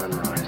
sunrise.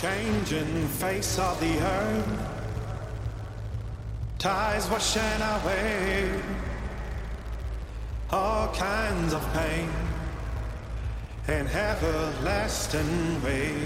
Changing face of the earth, tides washing away all kinds of pain in everlasting ways.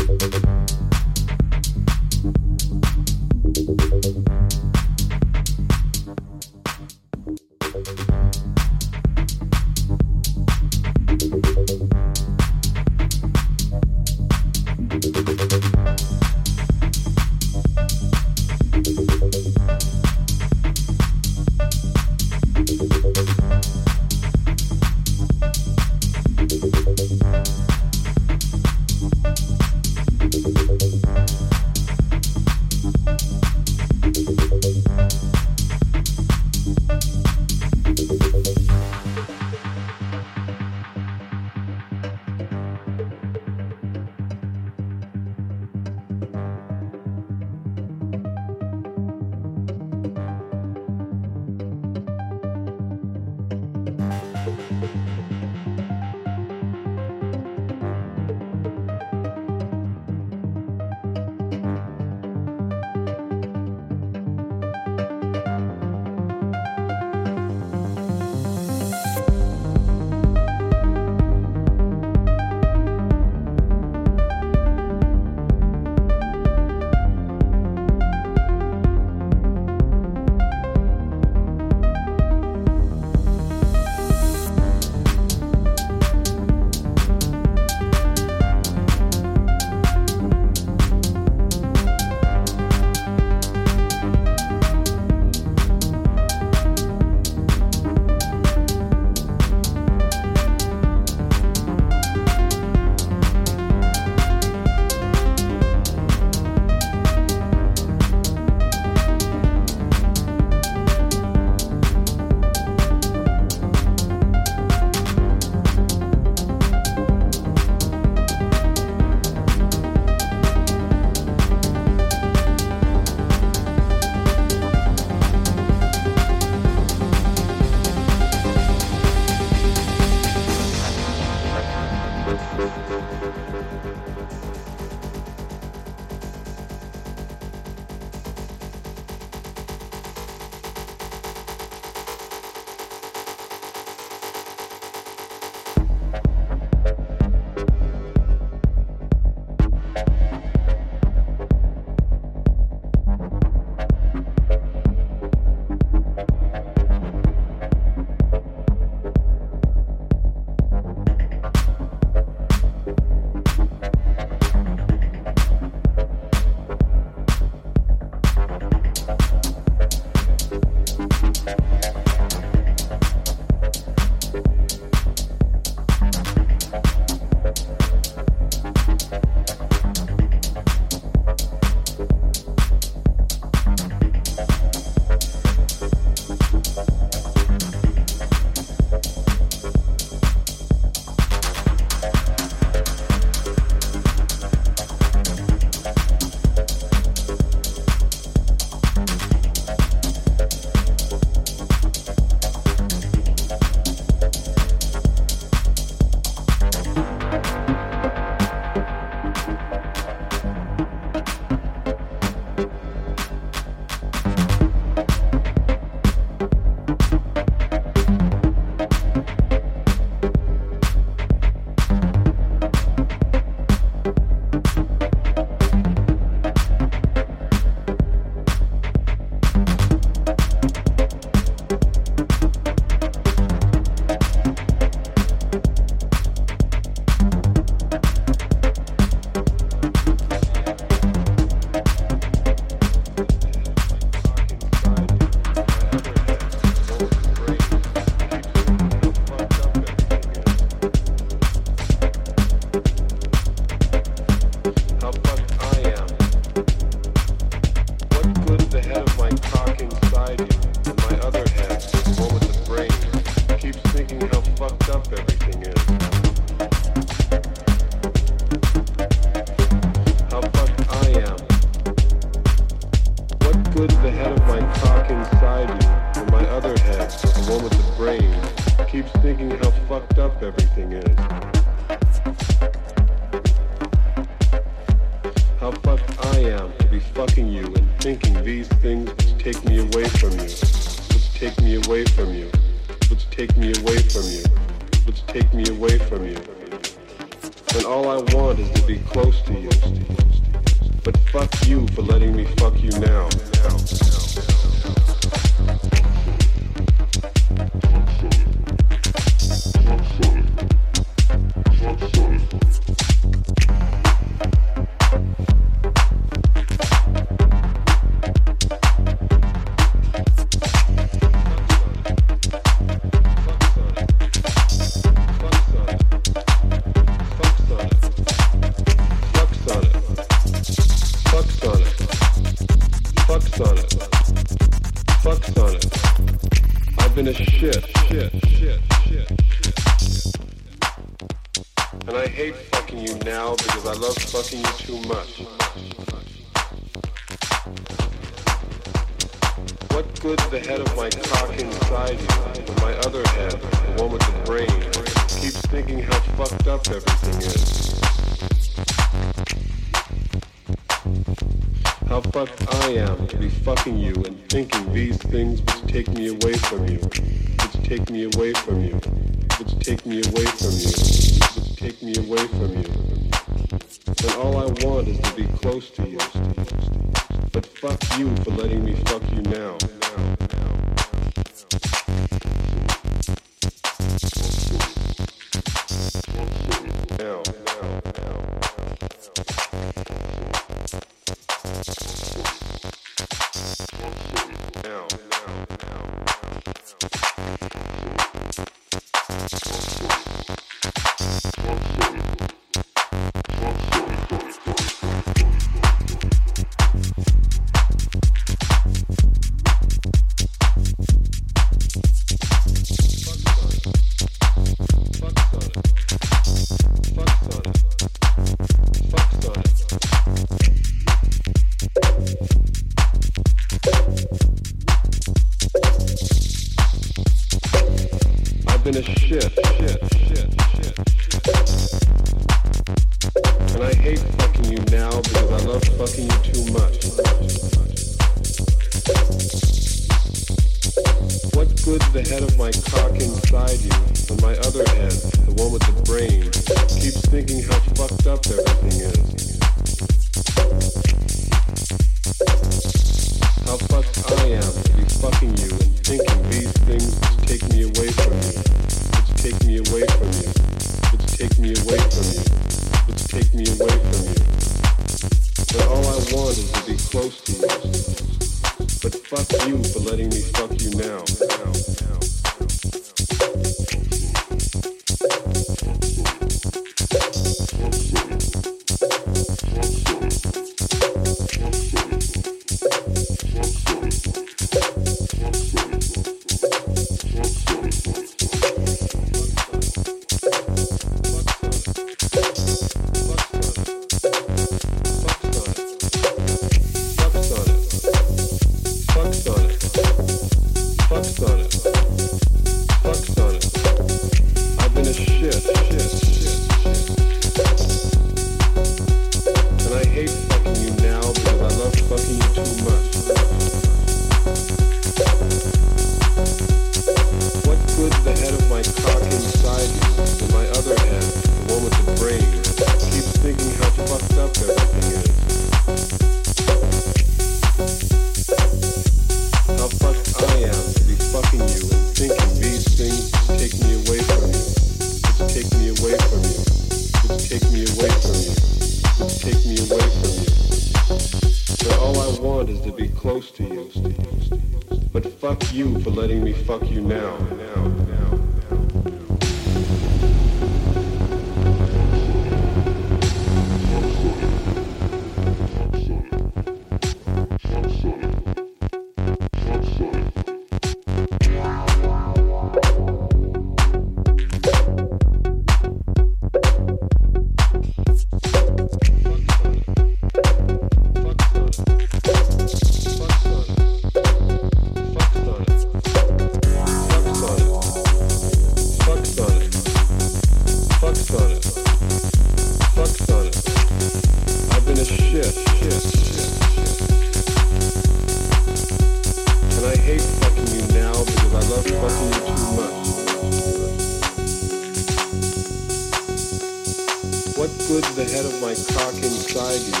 Cock